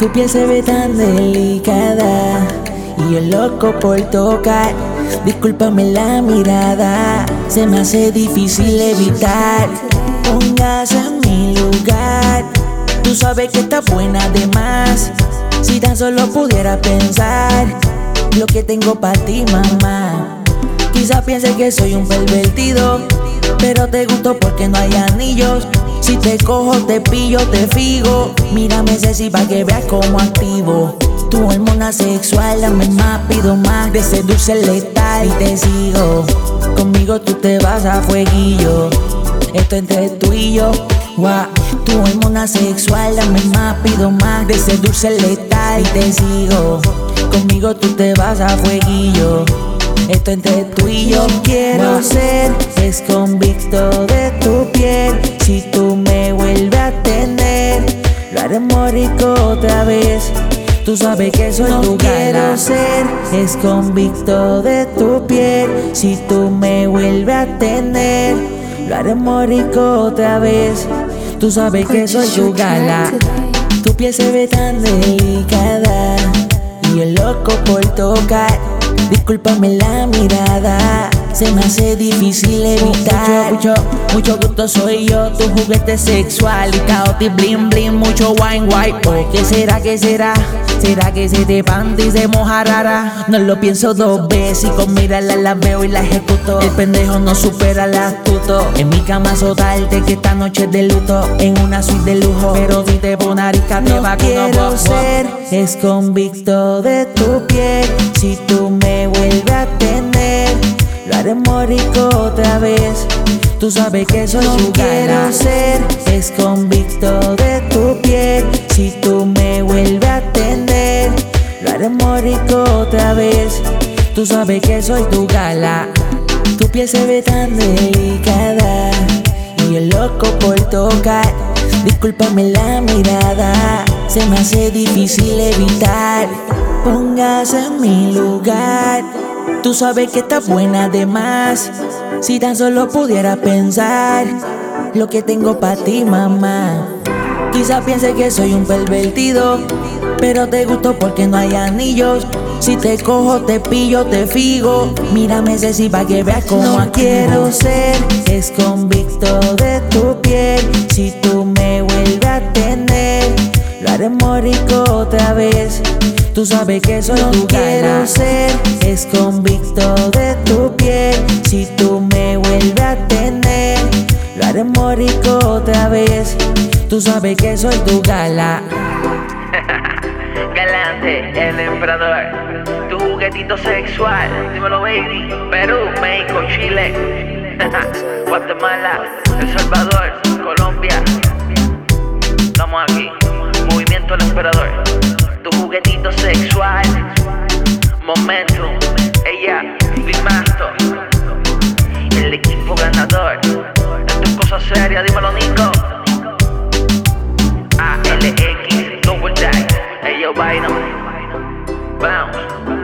Tu piel se ve tan delicada y yo loco por tocar. Discúlpame la mirada, se me hace difícil evitar. Póngase en mi lugar, tú sabes que está buena de más. Si tan solo pudiera pensar lo que tengo para ti, mamá. Quizá piense que soy un pervertido, pero te gusto porque no hay anillos. Si te cojo, te pillo, te figo. Mírame, Ceci, pa' que veas como activo. Tu hormona sexual, dame más, pido más. De seduce letal y te sigo. Conmigo tú te vas a fueguillo. Esto entre tú y yo. Wow. Tu hormona sexual, dame más, pido más. De seduce letal y te sigo. Conmigo tú te vas a fueguillo. Esto entre tú y yo quiero ser Es convicto de tu piel Si tú Lo haremos rico otra vez. Tú sabes que soy no tu quiero ser. Es convicto de tu piel. Si tú me vuelves a tener Lo haremos rico otra vez. Tú sabes que soy tu gala. Tu piel se ve tan delicada. Y el loco por tocar. Discúlpame la mirada, se me hace difícil evitar. Mucho, mucho, mucho gusto soy yo, tu juguete sexual. Y caoti bling bling, mucho wine white. Oh, ¿qué será, qué será? ¿Será que se te panda y se moja rara? No lo pienso dos veces y con mirarla la veo y la ejecuto. El pendejo no supera el astuto. En mi cama soltarte que esta noche es de luto. En una suite de lujo, pero si te pones arica te no va quiero ser es convicto de tu piel. Si tú me vuelves a tener, lo haremos rico otra vez. Tú sabes que soy no quiero ser es convicto de tu piel. Si tú me vuelves a tener, lo haremos rico otra vez. Tú sabes que soy tu gala. Tu piel se ve tan delicada y el loco por tocar. Discúlpame la mirada, se me hace difícil evitar. Póngase en mi lugar. Tú sabes que está buena de más. Si tan solo pudiera pensar lo que tengo para ti, mamá. Quizá piense que soy un pervertido, pero te gusto porque no hay anillos. Si te cojo, te pillo, te figo. Mírame, Ceci, pa' que veas cómo no quiero ser. Es convicto de Tú sabes que soy no tu quiero ser. Es convicto de tu piel. Si tú me vuelves a tener, lo haremos rico otra vez. Tú sabes que soy tu gala. Galante, el emperador, tu juguetito sexual, dímelo baby, Perú, México, Chile, Guatemala, El Salvador, Colombia, estamos aquí, Movimiento el Emperador, tu juguetito sexual, Momentum, ella, Masto, el equipo ganador, esto es cosa seria, dímelo Nico, ALX, Double. Hey yo, Bynum. Bounce.